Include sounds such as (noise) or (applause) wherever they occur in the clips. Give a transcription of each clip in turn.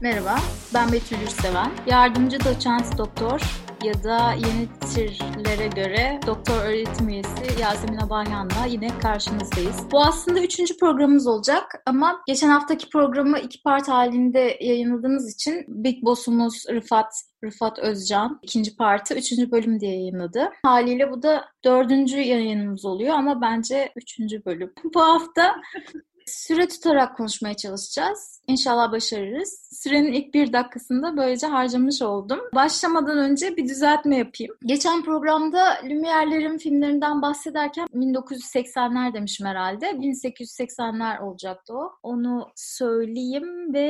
Merhaba, ben Betül Ürseven. Yardımcı doçent doktor ya da yeni titirlere göre doktor öğretim üyesi Yasemin Abayhan'la yine karşınızdayız. Bu aslında üçüncü programımız olacak ama geçen haftaki programı iki part halinde yayınladığımız için Big Boss'umuz Rıfat Rıfat Özcan ikinci partı üçüncü bölüm diye yayınladı. Haliyle bu da dördüncü yayınımız oluyor ama bence üçüncü bölüm. Bu hafta süre tutarak konuşmaya çalışacağız. İnşallah başarırız. Sürenin ilk bir dakikasında böylece harcamış oldum. Başlamadan önce bir düzeltme yapayım. Geçen programda Lumière'lerin filmlerinden bahsederken 1980'ler demişim herhalde. 1880'ler olacaktı o. Onu söyleyeyim ve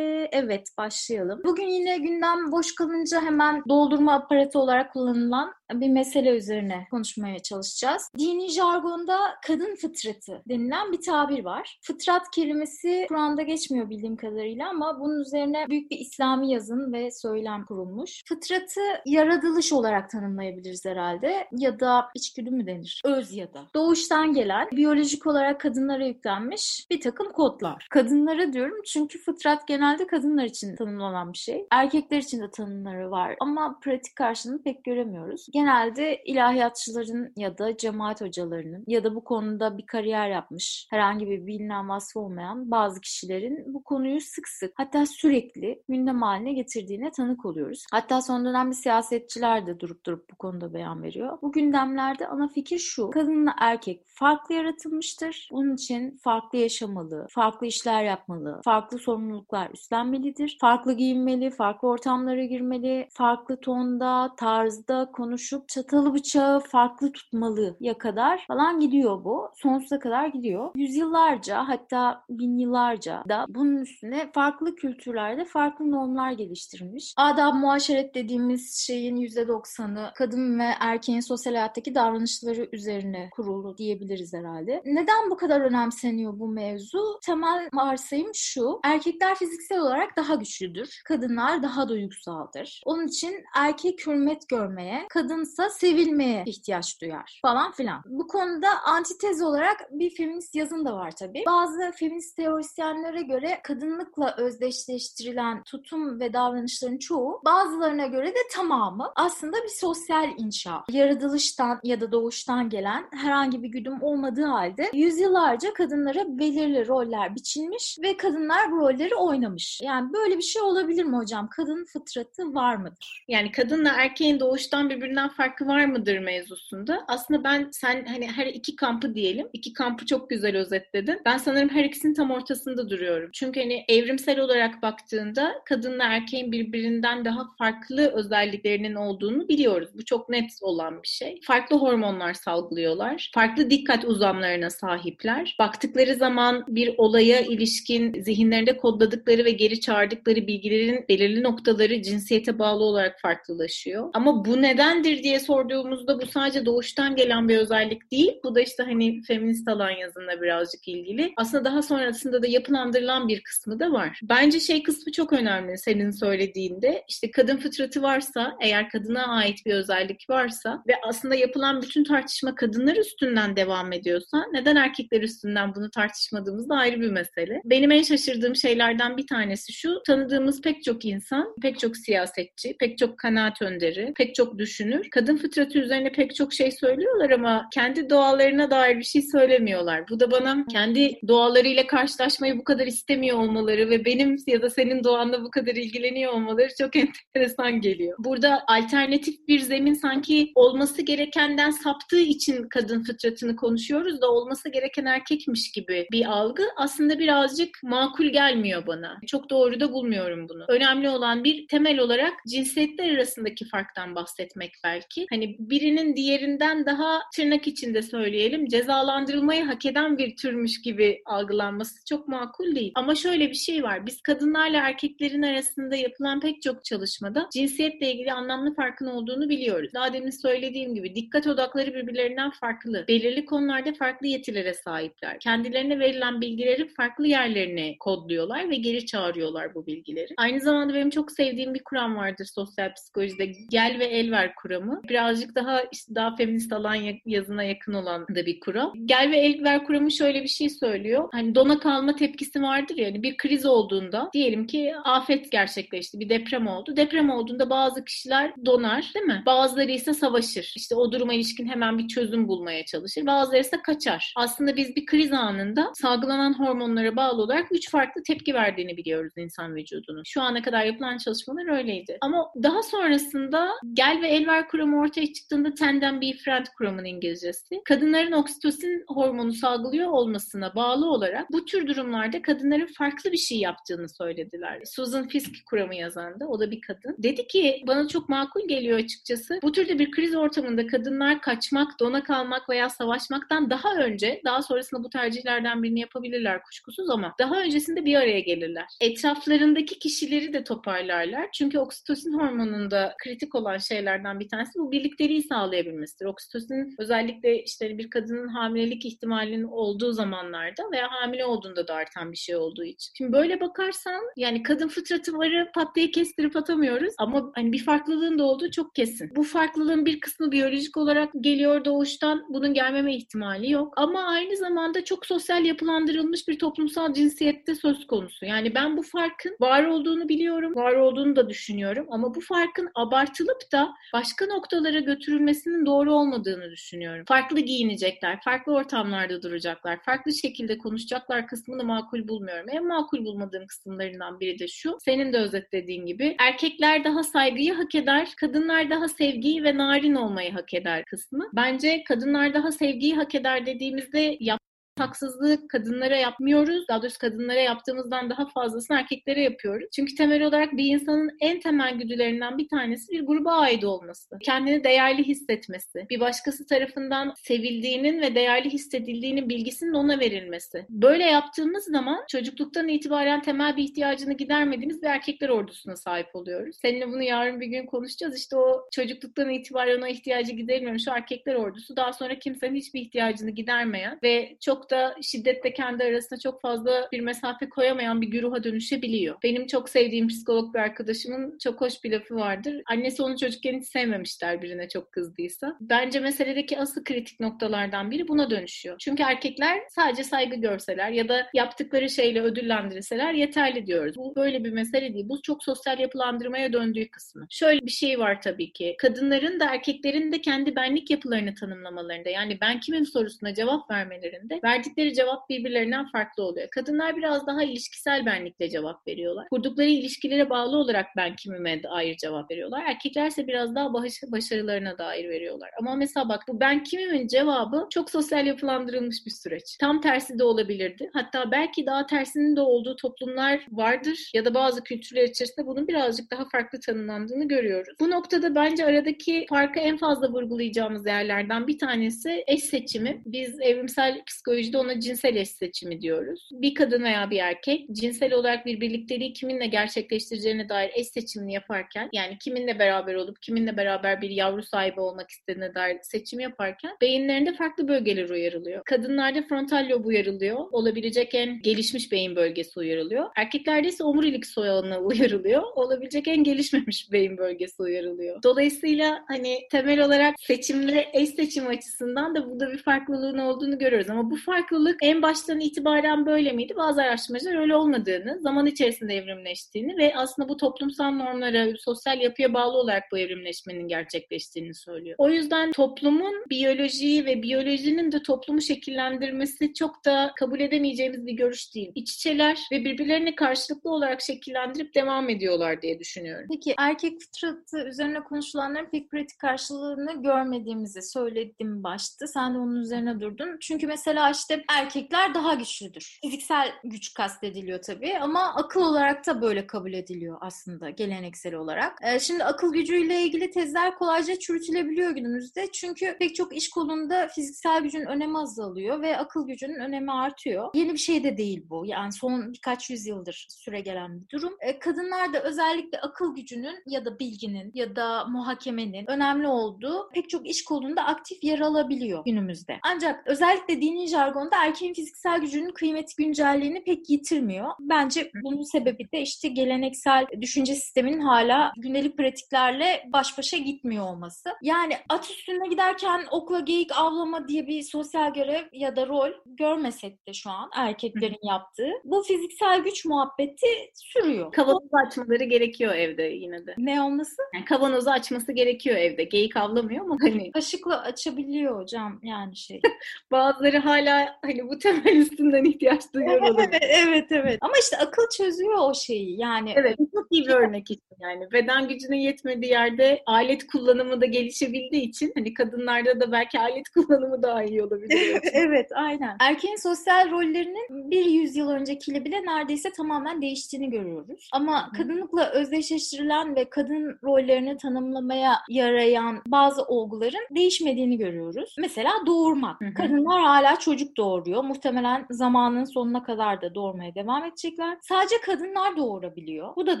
evet başlayalım. Bugün yine gündem boş kalınca hemen doldurma aparatı olarak kullanılan bir mesele üzerine konuşmaya çalışacağız. Dini jargonda kadın fıtratı denilen bir tabir var. Fıtrat kelimesi Kur'an'da geçmiyor bildiğim kadarıyla ama bunun üzerine büyük bir İslami yazın ve söylem kurulmuş. Fıtratı yaratılış olarak tanımlayabiliriz herhalde ya da içgüdü mü denir? Öz ya da. Doğuştan gelen, biyolojik olarak kadınlara yüklenmiş bir takım kodlar. Kadınlara diyorum çünkü fıtrat genelde kadınlar için tanımlanan bir şey. Erkekler için de tanımları var ama pratik karşılığını pek göremiyoruz. Genelde ilahiyatçıların ya da cemaat hocalarının ya da bu konuda bir kariyer yapmış herhangi bir bilinen vasfı olmayan bazı kişilerin bu konuyu sık sık hatta sürekli gündem haline getirdiğine tanık oluyoruz. Hatta son dönemde siyasetçiler de durup durup bu konuda beyan veriyor. Bu gündemlerde ana fikir şu. Kadınla erkek farklı yaratılmıştır. Bunun için farklı yaşamalı, farklı işler yapmalı, farklı sorumluluklar üstlenmelidir. Farklı giyinmeli, farklı ortamlara girmeli, farklı tonda, tarzda konuşup çatalı bıçağı farklı tutmalı ya kadar falan gidiyor bu. Sonsuza kadar gidiyor. Yüzyıllarca hatta bin yıllarca da bunun üstüne farklı kültürlerde farklı normlar geliştirmiş. Adab muaşeret dediğimiz şeyin %90'ı kadın ve erkeğin sosyal hayattaki davranışları üzerine kurulu diyebiliriz herhalde. Neden bu kadar önemseniyor bu mevzu? Temel varsayım şu. Erkekler fiziksel olarak daha güçlüdür. Kadınlar daha duygusaldır. Onun için erkek hürmet görmeye, kadınsa sevilmeye ihtiyaç duyar falan filan. Bu konuda antitez olarak bir feminist yazın da var tabii. Bazı feminist teorisyenlere göre kadın kadınlıkla özdeşleştirilen tutum ve davranışların çoğu bazılarına göre de tamamı aslında bir sosyal inşa. Yaratılıştan ya da doğuştan gelen herhangi bir güdüm olmadığı halde yüzyıllarca kadınlara belirli roller biçilmiş ve kadınlar bu rolleri oynamış. Yani böyle bir şey olabilir mi hocam? Kadın fıtratı var mıdır? Yani kadınla erkeğin doğuştan birbirinden farkı var mıdır mevzusunda? Aslında ben sen hani her iki kampı diyelim. iki kampı çok güzel özetledin. Ben sanırım her ikisinin tam ortasında duruyorum. Çünkü hani evrimsel olarak baktığında kadınla erkeğin birbirinden daha farklı özelliklerinin olduğunu biliyoruz. Bu çok net olan bir şey. Farklı hormonlar salgılıyorlar. Farklı dikkat uzamlarına sahipler. Baktıkları zaman bir olaya ilişkin zihinlerinde kodladıkları ve geri çağırdıkları bilgilerin belirli noktaları cinsiyete bağlı olarak farklılaşıyor. Ama bu nedendir diye sorduğumuzda bu sadece doğuştan gelen bir özellik değil. Bu da işte hani feminist alan yazında birazcık ilgili. Aslında daha sonrasında da yapılandırılan bir kısmı da var. Bence şey kısmı çok önemli senin söylediğinde. İşte kadın fıtratı varsa, eğer kadına ait bir özellik varsa ve aslında yapılan bütün tartışma kadınlar üstünden devam ediyorsa neden erkekler üstünden bunu tartışmadığımız da ayrı bir mesele. Benim en şaşırdığım şeylerden bir tanesi şu. Tanıdığımız pek çok insan, pek çok siyasetçi, pek çok kanaat önderi, pek çok düşünür. Kadın fıtratı üzerine pek çok şey söylüyorlar ama kendi doğalarına dair bir şey söylemiyorlar. Bu da bana kendi doğalarıyla karşılaşmayı bu kadar istemiyor olmaları ve benim ya da senin doğanla bu kadar ilgileniyor olmaları çok (laughs) enteresan geliyor. Burada alternatif bir zemin sanki olması gerekenden saptığı için kadın fıtratını konuşuyoruz da olması gereken erkekmiş gibi bir algı aslında birazcık makul gelmiyor bana. Çok doğru da bulmuyorum bunu. Önemli olan bir temel olarak cinsiyetler arasındaki farktan bahsetmek belki. Hani birinin diğerinden daha tırnak içinde söyleyelim cezalandırılmayı hak eden bir türmüş gibi algılanması çok makul değil. Ama şöyle bir şey var. Biz kadınlarla erkeklerin arasında yapılan pek çok çalışmada cinsiyetle ilgili anlamlı farkın olduğunu biliyoruz. Daha demin söylediğim gibi dikkat odakları birbirlerinden farklı. Belirli konularda farklı yetilere sahipler. Kendilerine verilen bilgileri farklı yerlerine kodluyorlar ve geri çağırıyorlar bu bilgileri. Aynı zamanda benim çok sevdiğim bir kuram vardır sosyal psikolojide. Gel ve el ver kuramı. Kuramı. Birazcık daha işte daha feminist alan yazına yakın olan da bir kuram. Gel ve el ver kuramı şöyle bir şey söylüyor. Hani dona kalma tepkisi vardır yani bir kriz olduğunda diyelim ki afet gerçekleşti, bir deprem oldu. Deprem olduğunda bazı kişiler donar değil mi? Bazıları ise savaşır. İşte o duruma ilişkin hemen bir çözüm bulmaya çalışır. Bazıları ise kaçar. Aslında biz bir kriz anında salgılanan hormonlara bağlı olarak üç farklı tepki verdiğini biliyoruz insan vücudunun. Şu ana kadar yapılan çalışmalar öyleydi. Ama daha sonrasında gel ve el ver kuramı ortaya çıktığında tandem be friend kuramın İngilizcesi. Kadınların oksitosin hormonu salgılıyor olmasına bağlı olarak bu tür durumlarda kadınların farklı bir şey yaptığını söylediler. Susan Fiske kuramı yazandı. O da bir kadın. Dedi ki bana çok makul geliyor açıkçası. Bu türde bir kriz ortamında kadınlar kaçmak, dona kalmak veya savaşmaktan daha önce, daha sonrasında bu tercihlerden birini yapabilirler kuşkusuz ama daha öncesinde bir araya gelirler. Etraflarındaki kişileri de toparlarlar. Çünkü oksitosin hormonunda kritik olan şeylerden bir tanesi bu birlikteliği sağlayabilmesidir. Oksitosin özellikle işte bir kadının hamilelik ihtimalinin olduğu zamanlarda veya hamile olduğunda da artan bir şey olduğu için. Şimdi böyle bakarsan yani kadın fıtratı varı pat diye kestirip atamıyoruz ama hani bir farklılığın da olduğu çok kesin. Bu farklılığın bir kısmı biyolojik olarak geliyor doğuştan. Bunun gelmeme ihtimali yok. Ama aynı zamanda çok sosyal yapılandırılmış bir toplumsal cinsiyette söz konusu. Yani ben bu farkın var olduğunu biliyorum. Var olduğunu da düşünüyorum. Ama bu farkın abartılıp da başka noktalara götürülmesinin doğru olmadığını düşünüyorum. Farklı giyinecekler, farklı ortamlarda duracaklar, farklı şekilde konuşacaklar kısmını makul bulmuyorum. En makul bulmadığım kısımlarından biri de şu. Senin de özetlediğin gibi erkekler daha saygıyı hak eder, kadınlar daha sevgiyi ve narin olmayı hak eder kısmı. Bence kadınlar daha sevgiyi hak eder dediğimizde yap haksızlığı kadınlara yapmıyoruz. Daha doğrusu kadınlara yaptığımızdan daha fazlasını erkeklere yapıyoruz. Çünkü temel olarak bir insanın en temel güdülerinden bir tanesi bir gruba ait olması. Kendini değerli hissetmesi. Bir başkası tarafından sevildiğinin ve değerli hissedildiğinin bilgisinin ona verilmesi. Böyle yaptığımız zaman çocukluktan itibaren temel bir ihtiyacını gidermediğimiz bir erkekler ordusuna sahip oluyoruz. Seninle bunu yarın bir gün konuşacağız. İşte o çocukluktan itibaren ona ihtiyacı giderilmemiş o erkekler ordusu daha sonra kimsenin hiçbir ihtiyacını gidermeyen ve çok da şiddetle kendi arasında çok fazla bir mesafe koyamayan bir güruha dönüşebiliyor. Benim çok sevdiğim psikolog bir arkadaşımın çok hoş bir lafı vardır. Annesi onu çocukken hiç sevmemişler birine çok kızdıysa. Bence meseledeki asıl kritik noktalardan biri buna dönüşüyor. Çünkü erkekler sadece saygı görseler ya da yaptıkları şeyle ödüllendirilseler yeterli diyoruz. Bu böyle bir mesele değil. Bu çok sosyal yapılandırmaya döndüğü kısmı. Şöyle bir şey var tabii ki. Kadınların da erkeklerin de kendi benlik yapılarını tanımlamalarında yani ben kimim sorusuna cevap vermelerinde verdikleri cevap birbirlerinden farklı oluyor. Kadınlar biraz daha ilişkisel benlikle cevap veriyorlar. Kurdukları ilişkilere bağlı olarak ben kimime dair cevap veriyorlar. Erkekler ise biraz daha başarılarına dair veriyorlar. Ama mesela bak bu ben kimimin cevabı çok sosyal yapılandırılmış bir süreç. Tam tersi de olabilirdi. Hatta belki daha tersinin de olduğu toplumlar vardır ya da bazı kültürler içerisinde bunun birazcık daha farklı tanımlandığını görüyoruz. Bu noktada bence aradaki farkı en fazla vurgulayacağımız yerlerden bir tanesi eş seçimi. Biz evrimsel psikoloji psikolojide ona cinsel eş seçimi diyoruz. Bir kadın veya bir erkek cinsel olarak bir birlikteliği kiminle gerçekleştireceğine dair eş seçimini yaparken yani kiminle beraber olup kiminle beraber bir yavru sahibi olmak istediğine dair seçim yaparken beyinlerinde farklı bölgeler uyarılıyor. Kadınlarda frontal lob uyarılıyor. Olabilecek en gelişmiş beyin bölgesi uyarılıyor. Erkeklerde ise omurilik soğanı (laughs) uyarılıyor. Olabilecek en gelişmemiş beyin bölgesi uyarılıyor. Dolayısıyla hani temel olarak seçimde eş seçim açısından da burada bir farklılığın olduğunu görüyoruz. Ama bu farklılık en baştan itibaren böyle miydi? Bazı araştırmacılar öyle olmadığını, zaman içerisinde evrimleştiğini ve aslında bu toplumsal normlara, sosyal yapıya bağlı olarak bu evrimleşmenin gerçekleştiğini söylüyor. O yüzden toplumun biyolojiyi ve biyolojinin de toplumu şekillendirmesi çok da kabul edemeyeceğimiz bir görüş değil. İç içeler ve birbirlerini karşılıklı olarak şekillendirip devam ediyorlar diye düşünüyorum. Peki erkek fıtratı üzerine konuşulanların pek pratik karşılığını görmediğimizi söyledim başta. Sen de onun üzerine durdun. Çünkü mesela işte erkekler daha güçlüdür. Fiziksel güç kastediliyor tabii ama akıl olarak da böyle kabul ediliyor aslında geleneksel olarak. Ee, şimdi akıl gücüyle ilgili tezler kolayca çürütülebiliyor günümüzde. Çünkü pek çok iş kolunda fiziksel gücün önemi azalıyor ve akıl gücünün önemi artıyor. Yeni bir şey de değil bu. Yani son birkaç yüzyıldır süre gelen bir durum. Ee, kadınlarda özellikle akıl gücünün ya da bilginin ya da muhakemenin önemli olduğu pek çok iş kolunda aktif yer alabiliyor günümüzde. Ancak özellikle dini jargon jargonda erkeğin fiziksel gücünün kıymeti güncelliğini pek yitirmiyor. Bence bunun sebebi de işte geleneksel düşünce sisteminin hala gündelik pratiklerle baş başa gitmiyor olması. Yani at üstünde giderken okla geyik avlama diye bir sosyal görev ya da rol görmesek de şu an erkeklerin yaptığı. Bu fiziksel güç muhabbeti sürüyor. Kavanozu açmaları gerekiyor evde yine de. Ne olması? Yani kavanozu açması gerekiyor evde. Geyik avlamıyor ama hani. Kaşıkla açabiliyor hocam yani şey. (laughs) Bazıları hala hani bu temel üstünden ihtiyaç duyuyor olabilir. evet, evet evet. Ama işte akıl çözüyor o şeyi yani. Evet çok iyi bir örnek için yani. Beden gücüne yetmediği yerde alet kullanımı da gelişebildiği için hani kadınlarda da belki alet (laughs) kullanımı daha iyi olabilir. (laughs) evet aynen. Erkeğin sosyal rollerinin bir yüzyıl öncekiyle bile neredeyse tamamen değiştiğini görüyoruz. Ama kadınlıkla özdeşleştirilen ve kadın rollerini tanımlamaya yarayan bazı olguların değişmediğini görüyoruz. Mesela doğurmak. Hı hı. Kadınlar hala çocuk doğuruyor. Muhtemelen zamanın sonuna kadar da doğurmaya devam edecekler. Sadece kadınlar doğurabiliyor. Bu da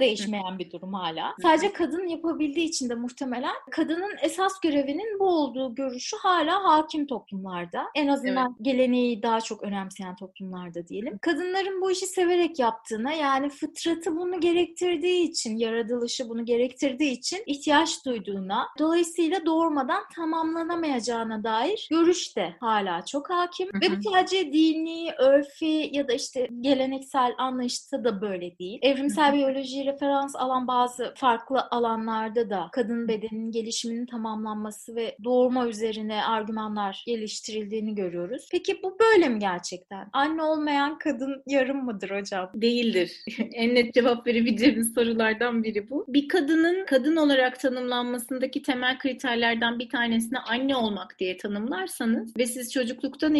değişmeyen bir durum hala. Sadece kadın yapabildiği için de muhtemelen kadının esas görevinin bu olduğu görüşü hala hakim toplumlarda. En azından evet. geleneği daha çok önemseyen toplumlarda diyelim. Kadınların bu işi severek yaptığına yani fıtratı bunu gerektirdiği için, yaratılışı bunu gerektirdiği için ihtiyaç duyduğuna, dolayısıyla doğurmadan tamamlanamayacağına dair görüş de hala çok hakim. Ve bu sadece dini, örfi ya da işte geleneksel anlayışta da böyle değil. Evrimsel biyolojiyi referans alan bazı farklı alanlarda da kadın bedeninin gelişiminin tamamlanması ve doğurma üzerine argümanlar geliştirildiğini görüyoruz. Peki bu böyle mi gerçekten? Anne olmayan kadın yarım mıdır hocam? Değildir. (laughs) en net cevap verebileceğimiz sorulardan biri bu. Bir kadının kadın olarak tanımlanmasındaki temel kriterlerden bir tanesini anne olmak diye tanımlarsanız ve siz çocukluktan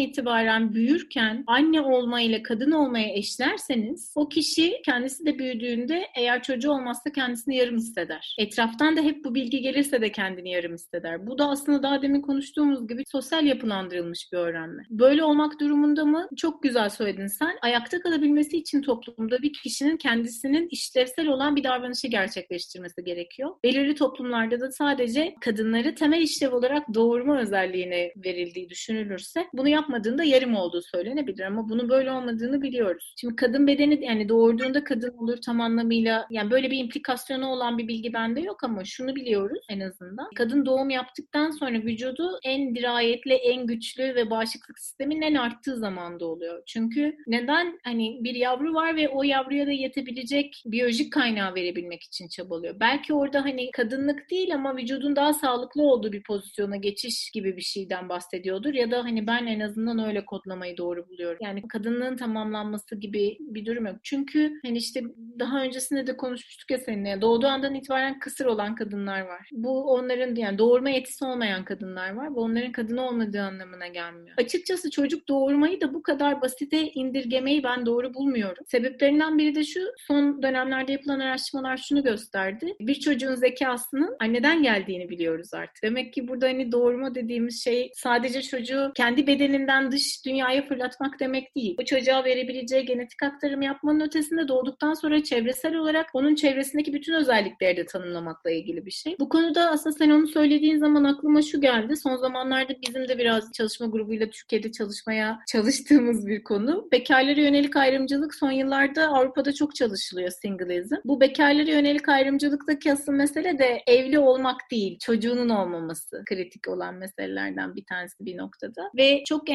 itibaren büyürken anne olma ile kadın olmaya eşlerseniz o kişi kendisi de büyüdüğünde eğer çocuğu olmazsa kendisini yarım hisseder. Etraftan da hep bu bilgi gelirse de kendini yarım hisseder. Bu da aslında daha demin konuştuğumuz gibi sosyal yapılandırılmış bir öğrenme. Böyle olmak durumunda mı? Çok güzel söyledin sen. Ayakta kalabilmesi için toplumda bir kişinin kendisinin işlevsel olan bir davranışı gerçekleştirmesi gerekiyor. Belirli toplumlarda da sadece kadınları temel işlev olarak doğurma özelliğine verildiği düşünülürse bunu yapmadığında yarım olduğu söylenebilir ama bunun böyle olmadığını biliyoruz. Şimdi kadın bedeni yani doğurduğunda kadın olur tam anlamıyla yani böyle bir implikasyonu olan bir bilgi bende yok ama şunu biliyoruz en azından. Kadın doğum yaptıktan sonra vücudu en dirayetli, en güçlü ve bağışıklık sistemin en arttığı zamanda oluyor. Çünkü neden? Hani bir yavru var ve o yavruya da yetebilecek biyolojik kaynağı verebilmek için çabalıyor. Belki orada hani kadınlık değil ama vücudun daha sağlıklı olduğu bir pozisyona geçiş gibi bir şeyden bahsediyordur. Ya da hani ben en azından öyle kodlamayı doğru buluyorum. Yani kadınlığın tamamlanması gibi bir durum yok. Çünkü hani işte daha öncesinde de konuşmuştuk ya seninle. Doğduğu andan itibaren kısır olan kadınlar var. Bu onların yani doğurma yetisi olmayan kadınlar var. Bu onların kadın olmadığı anlamına gelmiyor. Açıkçası çocuk doğurmayı da bu kadar basite indirgemeyi ben doğru bulmuyorum. Sebeplerinden biri de şu son dönemlerde yapılan araştırmalar şunu gösterdi. Bir çocuğun zekasının anneden geldiğini biliyoruz artık. Demek ki burada hani doğurma dediğimiz şey sadece çocuğu kendi bedeninden dış dünyaya fırlatmak demek değil. Bu çocuğa verebileceği genetik aktarım yapmanın ötesinde doğduktan sonra çevresel olarak onun çevresindeki bütün özellikleri de tanımlamakla ilgili bir şey. Bu konuda aslında sen onu söylediğin zaman aklıma şu geldi. Son zamanlarda bizim de biraz çalışma grubuyla Türkiye'de çalışmaya çalıştığımız bir konu. Bekarlara yönelik ayrımcılık son yıllarda Avrupa'da çok çalışılıyor singleizm. Bu bekarlara yönelik ayrımcılıktaki asıl mesele de evli olmak değil, çocuğunun olmaması kritik olan meselelerden bir tanesi bir noktada. Ve çok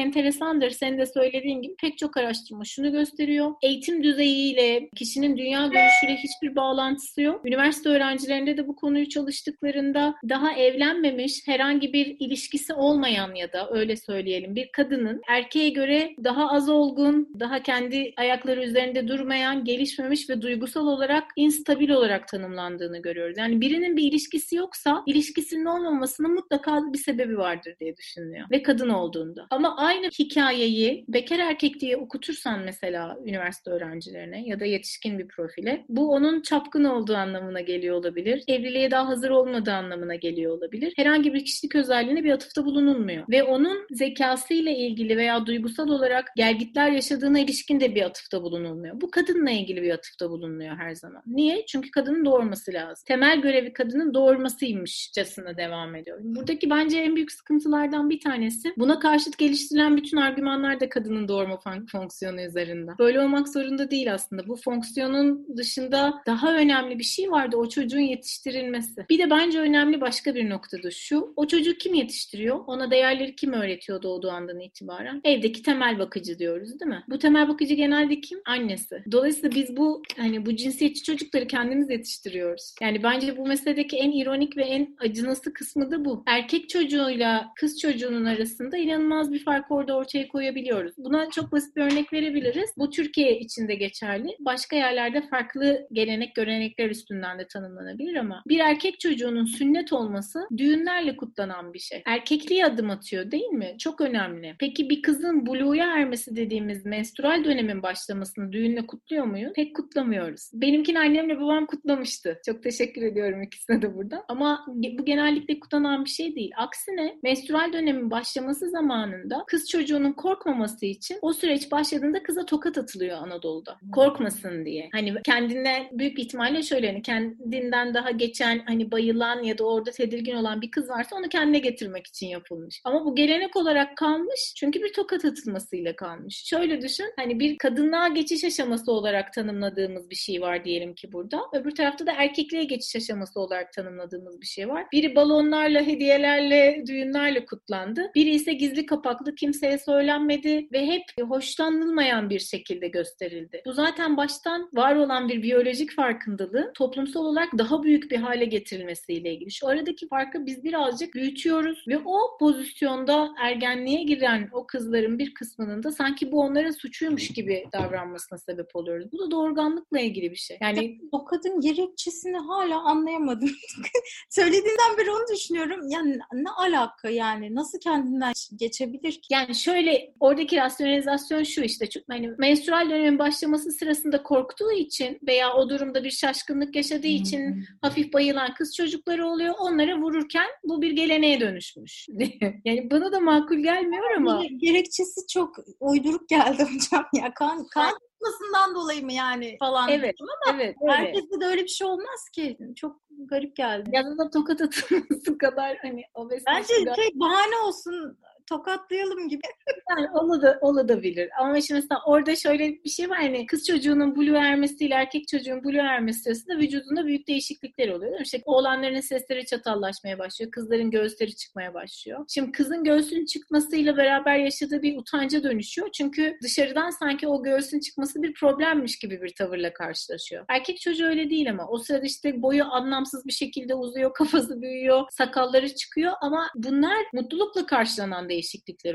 enteresandır senin de söylediğin gibi pek çok araştırma şunu gösteriyor. Eğitim düzeyiyle, kişinin dünya görüşüyle hiçbir bağlantısı yok. Üniversite öğrencilerinde de bu konuyu çalıştıklarında daha evlenmemiş, herhangi bir ilişkisi olmayan ya da öyle söyleyelim bir kadının erkeğe göre daha az olgun, daha kendi ayakları üzerinde durmayan, gelişmemiş ve duygusal olarak instabil olarak tanımlandığını görüyoruz. Yani birinin bir ilişkisi yoksa ilişkisinin olmamasının mutlaka bir sebebi vardır diye düşünülüyor. Ve kadın olduğunda. Ama aynı hikayeyi bekar erkek diye okutursan mesela üniversite öğrencilerine ya da yetişkin bir profile bu onun çapkın olduğu anlamına geliyor olabilir. Evliliğe daha hazır olmadığı anlamına geliyor olabilir. Herhangi bir kişilik özelliğine bir atıfta bulunulmuyor. Ve onun zekasıyla ilgili veya duygusal olarak gelgitler yaşadığına ilişkin de bir atıfta bulunulmuyor. Bu kadınla ilgili bir atıfta bulunuyor her zaman. Niye? Çünkü kadının doğurması lazım. Temel görevi kadının doğurmasıymışçasına devam ediyor. Buradaki bence en büyük sıkıntılardan bir tanesi buna karşıt geliştirilen bütün argümanlar da kadının doğurma fonksiyonu üzerinde. Böyle olmak zorunda değil aslında. Bu fonksiyonun dışında daha önemli bir şey vardı. O çocuğun yetiştirilmesi. Bir de bence önemli başka bir noktada şu. O çocuğu kim yetiştiriyor? Ona değerleri kim öğretiyor doğduğu andan itibaren? Evdeki temel bakıcı diyoruz değil mi? Bu temel bakıcı genelde kim? Annesi. Dolayısıyla biz bu hani bu cinsiyetçi çocukları kendimiz yetiştiriyoruz. Yani bence bu meseledeki en ironik ve en acınası kısmı da bu. Erkek çocuğuyla kız çocuğunun arasında inanılmaz bir fark orada ortaya koyabiliyoruz. Buna çok basit bir örnek verebiliriz. Bu Türkiye içinde geçerli. Başka yerlerde farklı gelenek görenekler üstünden de tanımlanabilir ama bir erkek çocuğunun sünnet olması düğünlerle kutlanan bir şey. Erkekliğe adım atıyor değil mi? Çok önemli. Peki bir kızın buluğa ermesi dediğimiz menstrual dönemin başlamasını düğünle kutluyor muyuz? Pek kutlamıyoruz. Benimkini annemle babam kutlamıştı. Çok teşekkür ediyorum ikisine de burada. Ama bu genellikle kutlanan bir şey değil. Aksine menstrual dönemin başlaması zamanında kız çocuğunun korkmaması için o süreç başladığında kıza tokat atılıyor Anadolu'da. Korkmasın diye. Hani kendine büyük ihtimalle şöyle hani kendinden daha geçen hani bayılan ya da orada tedirgin olan bir kız varsa onu kendine getirmek için yapılmış. Ama bu gelenek olarak kalmış çünkü bir tokat atılmasıyla kalmış. Şöyle düşün hani bir kadınlığa geçiş aşaması olarak tanımladığımız bir şey var diyelim ki burada. Öbür tarafta da erkekliğe geçiş aşaması olarak tanımladığımız bir şey var. Biri balonlarla, hediyelerle, düğünlerle kutlandı. Biri ise gizli kapaklı kimseye söylenmedi ve hep hoşlanılmayan bir şekilde gösterildi. Bu zaten baştan var olan bir biyolojik farkındalığı toplumsal olarak daha büyük bir hale getirilmesiyle ilgili. Şu aradaki farkı biz birazcık büyütüyoruz ve o pozisyonda ergenliğe giren o kızların bir kısmının da sanki bu onların suçuymuş gibi davranmasına sebep oluyoruz. Bu da doğurganlıkla ilgili bir şey. Yani o kadın gerekçesini hala anlayamadım. (laughs) Söylediğinden beri onu düşünüyorum. Yani ne alaka yani? Nasıl kendinden geçebilir ki? Yani şöyle oradaki rasyonalizasyon şu işte. Çünkü hani menstrual dönemin başlaması sırasında korktuğu için veya o durumda bir şaşkınlık yaşadığı için hafif bayılan kız çocukları oluyor. Onlara vururken bu bir geleneğe dönüşmüş. (laughs) yani bana da makul gelmiyor ama. Gerekçesi çok uyduruk geldi hocam ya. Kan, kan tutmasından dolayı mı yani falan. Evet. Ama evet, herkeste evet. de öyle bir şey olmaz ki. Çok garip geldi. Yanında tokat atılması (laughs) kadar hani o Bence tek bahane olsun tokatlayalım gibi. Yani ola olabilir. Ama şimdi mesela orada şöyle bir şey var hani kız çocuğunun blue ermesiyle erkek çocuğun blue ermesi sırasında vücudunda büyük değişiklikler oluyor. İşte oğlanların sesleri çatallaşmaya başlıyor. Kızların göğüsleri çıkmaya başlıyor. Şimdi kızın göğsünün çıkmasıyla beraber yaşadığı bir utanca dönüşüyor. Çünkü dışarıdan sanki o göğsün çıkması bir problemmiş gibi bir tavırla karşılaşıyor. Erkek çocuğu öyle değil ama o sırada işte boyu anlamsız bir şekilde uzuyor, (laughs) kafası büyüyor, sakalları çıkıyor ama bunlar mutlulukla karşılanan değişiklikler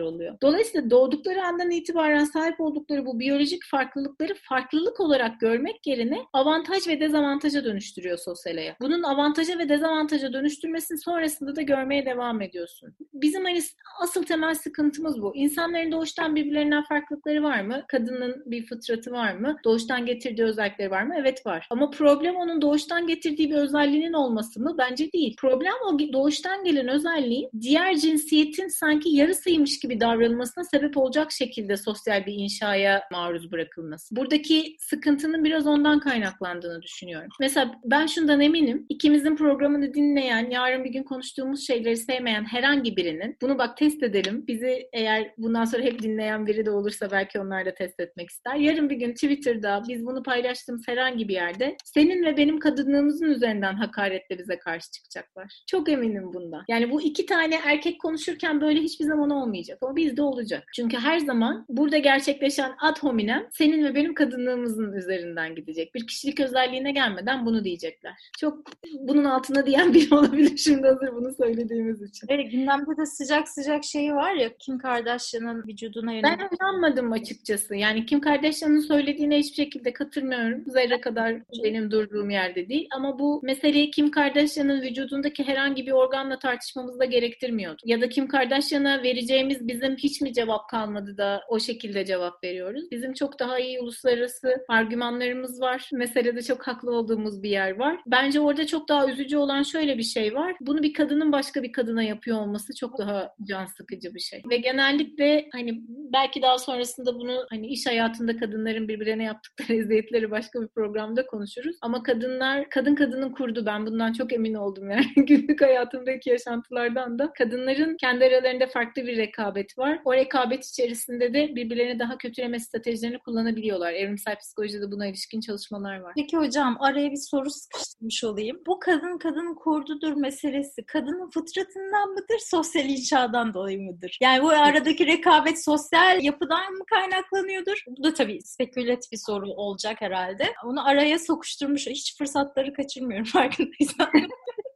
oluyor. Dolayısıyla doğdukları andan itibaren sahip oldukları bu biyolojik farklılıkları farklılık olarak görmek yerine avantaj ve dezavantaja dönüştürüyor sosyal hayat. Bunun avantaja ve dezavantaja dönüştürmesini sonrasında da görmeye devam ediyorsun. Bizim hani asıl temel sıkıntımız bu. İnsanların doğuştan birbirlerinden farklılıkları var mı? Kadının bir fıtratı var mı? Doğuştan getirdiği özellikleri var mı? Evet var. Ama problem onun doğuştan getirdiği bir özelliğinin olması mı? Bence değil. Problem o doğuştan gelen özelliğin diğer cinsiyetin sanki yarısıymış gibi davranılmasına sebep olacak şekilde sosyal bir inşaya maruz bırakılması. Buradaki sıkıntının biraz ondan kaynaklandığını düşünüyorum. Mesela ben şundan eminim. ikimizin programını dinleyen, yarın bir gün konuştuğumuz şeyleri sevmeyen herhangi birinin bunu bak test edelim. Bizi eğer bundan sonra hep dinleyen biri de olursa belki onlar da test etmek ister. Yarın bir gün Twitter'da biz bunu paylaştığımız herhangi bir yerde senin ve benim kadınlığımızın üzerinden hakaretle bize karşı çıkacaklar. Çok eminim bundan. Yani bu iki tane erkek konuşurken böyle hiçbir zaman olmayacak ama bizde olacak. Çünkü her zaman burada gerçekleşen ad hominem senin ve benim kadınlığımızın üzerinden gidecek. Bir kişilik özelliğine gelmeden bunu diyecekler. Çok bunun altına diyen biri (laughs) olabilir şimdi hazır bunu söylediğimiz için. Evet gündemde de sıcak sıcak şeyi var ya Kim Kardashian'ın vücuduna yönelik. Ben inanmadım açıkçası. Yani Kim Kardashian'ın söylediğine hiçbir şekilde katılmıyorum. Zerre kadar benim durduğum yerde değil. Ama bu meseleyi Kim Kardashian'ın vücudundaki herhangi bir organla tartışmamızı da gerektirmiyordu. Ya da Kim Kardashian'a vereceğimiz bizim hiç mi cevap kalmadı da o şekilde cevap veriyoruz. Bizim çok daha iyi uluslararası argümanlarımız var. Meselede çok haklı olduğumuz bir yer var. Bence orada çok daha üzücü olan şöyle bir şey var. Bunu bir kadının başka bir kadına yapıyor olması çok daha can sıkıcı bir şey. Ve genellikle hani belki daha sonrasında bunu hani iş hayatında kadınların birbirine yaptıkları (laughs) eziyetleri başka bir programda konuşuruz. Ama kadınlar, kadın kadının kurdu. Ben bundan çok emin oldum yani. (laughs) Günlük hayatımdaki yaşantılardan da kadınların kendi aralarında farklı bir rekabet var. O rekabet içerisinde de birbirlerini daha kötüleme stratejilerini kullanabiliyorlar. Evrimsel psikolojide buna ilişkin çalışmalar var. Peki hocam araya bir soru sıkıştırmış olayım. Bu kadın kadının kurdudur meselesi kadının fıtratından mıdır, sosyal inşadan dolayı mıdır? Yani bu aradaki rekabet sosyal yapıdan mı kaynaklanıyordur? Bu da tabii spekülatif bir soru olacak herhalde. Onu araya sokuşturmuş. Hiç fırsatları kaçırmıyorum (laughs) farkındaysan.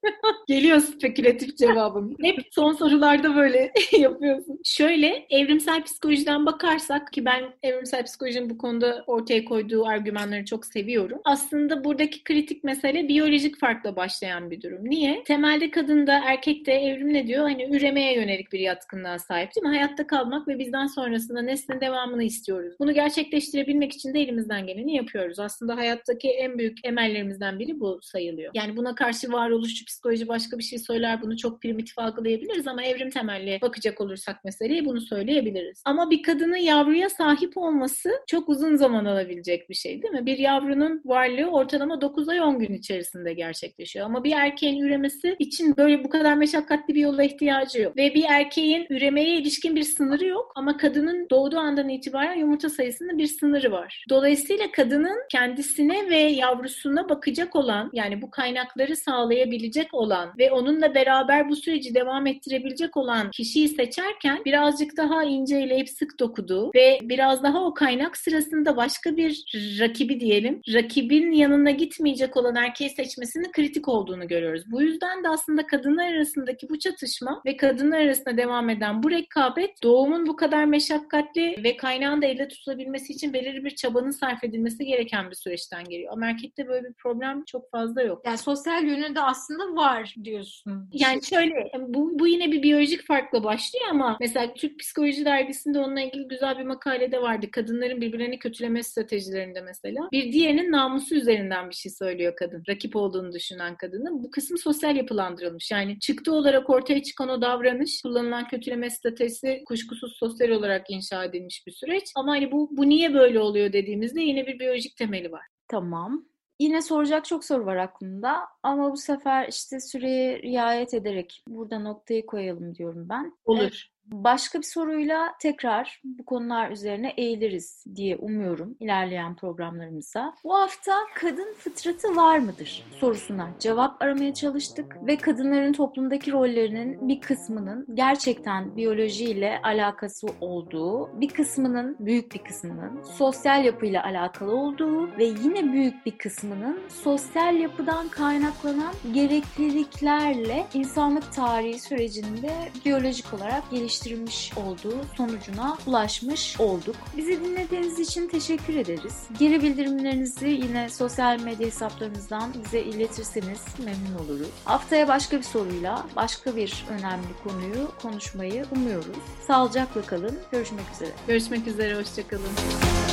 (laughs) Geliyor spekülatif cevabım. Hep son sorularda böyle (laughs) yapıyorsun. Şöyle evrimsel psikolojiden bakarsak ki ben evrimsel psikolojinin bu konuda ortaya koyduğu argümanları çok seviyorum. Aslında buradaki kritik mesele biyolojik farkla başlayan bir durum. Niye? Temelde kadında erkekte evrim ne diyor? Hani üremeye yönelik bir yatkınlığa sahip değil mi? Hayatta kalmak ve bizden sonrasında neslin devamını istiyoruz. Bunu gerçekleştirebilmek için de elimizden geleni yapıyoruz. Aslında hayattaki en büyük emellerimizden biri bu sayılıyor. Yani buna karşı varoluşçu psikoloji başka bir şey söyler bunu çok primitif algılayabiliriz ama evrim temelli bakacak olursak meseleye bunu söyleyebiliriz. Ama bir kadının yavruya sahip olması çok uzun zaman alabilecek bir şey değil mi? Bir yavrunun varlığı ortalama 9 ay 10 gün içerisinde gerçekleşiyor. Ama bir erkeğin üremesi için böyle bu kadar meşakkatli bir yola ihtiyacı yok. Ve bir erkeğin üremeye ilişkin bir sınırı yok ama kadının doğduğu andan itibaren yumurta sayısının bir sınırı var. Dolayısıyla kadının kendisine ve yavrusuna bakacak olan yani bu kaynakları sağlayabilecek olan ve onunla beraber bu süreci devam ettirebilecek olan kişiyi seçerken birazcık daha inceleyip sık dokuduğu ve biraz daha o kaynak sırasında başka bir rakibi diyelim, rakibin yanına gitmeyecek olan erkeği seçmesinin kritik olduğunu görüyoruz. Bu yüzden de aslında kadınlar arasındaki bu çatışma ve kadınlar arasında devam eden bu rekabet doğumun bu kadar meşakkatli ve kaynağın da elde tutulabilmesi için belirli bir çabanın sarf edilmesi gereken bir süreçten geliyor. Ama erkekte böyle bir problem çok fazla yok. Yani sosyal yönü de aslında var diyorsun. Yani şöyle bu, bu yine bir biyolojik farkla başlıyor ama mesela Türk Psikoloji Dergisi'nde onunla ilgili güzel bir makale de vardı. Kadınların birbirlerini kötüleme stratejilerinde mesela. Bir diğerinin namusu üzerinden bir şey söylüyor kadın. Rakip olduğunu düşünen kadının. Bu kısım sosyal yapılandırılmış. Yani çıktı olarak ortaya çıkan o davranış, kullanılan kötüleme stratejisi kuşkusuz sosyal olarak inşa edilmiş bir süreç. Ama hani bu, bu niye böyle oluyor dediğimizde yine bir biyolojik temeli var. Tamam. Yine soracak çok soru var aklımda ama bu sefer işte süreye riayet ederek burada noktayı koyalım diyorum ben. Olur. Başka bir soruyla tekrar bu konular üzerine eğiliriz diye umuyorum ilerleyen programlarımızda. Bu hafta kadın fıtratı var mıdır sorusuna cevap aramaya çalıştık ve kadınların toplumdaki rollerinin bir kısmının gerçekten biyolojiyle alakası olduğu, bir kısmının, büyük bir kısmının sosyal yapıyla alakalı olduğu ve yine büyük bir kısmının sosyal yapıdan kaynaklanan gerekliliklerle insanlık tarihi sürecinde biyolojik olarak geliştirilmiş geliştirilmiş olduğu sonucuna ulaşmış olduk. Bizi dinlediğiniz için teşekkür ederiz. Geri bildirimlerinizi yine sosyal medya hesaplarımızdan bize iletirseniz memnun oluruz. Haftaya başka bir soruyla başka bir önemli konuyu konuşmayı umuyoruz. Sağlıcakla kalın. Görüşmek üzere. Görüşmek üzere. Hoşçakalın.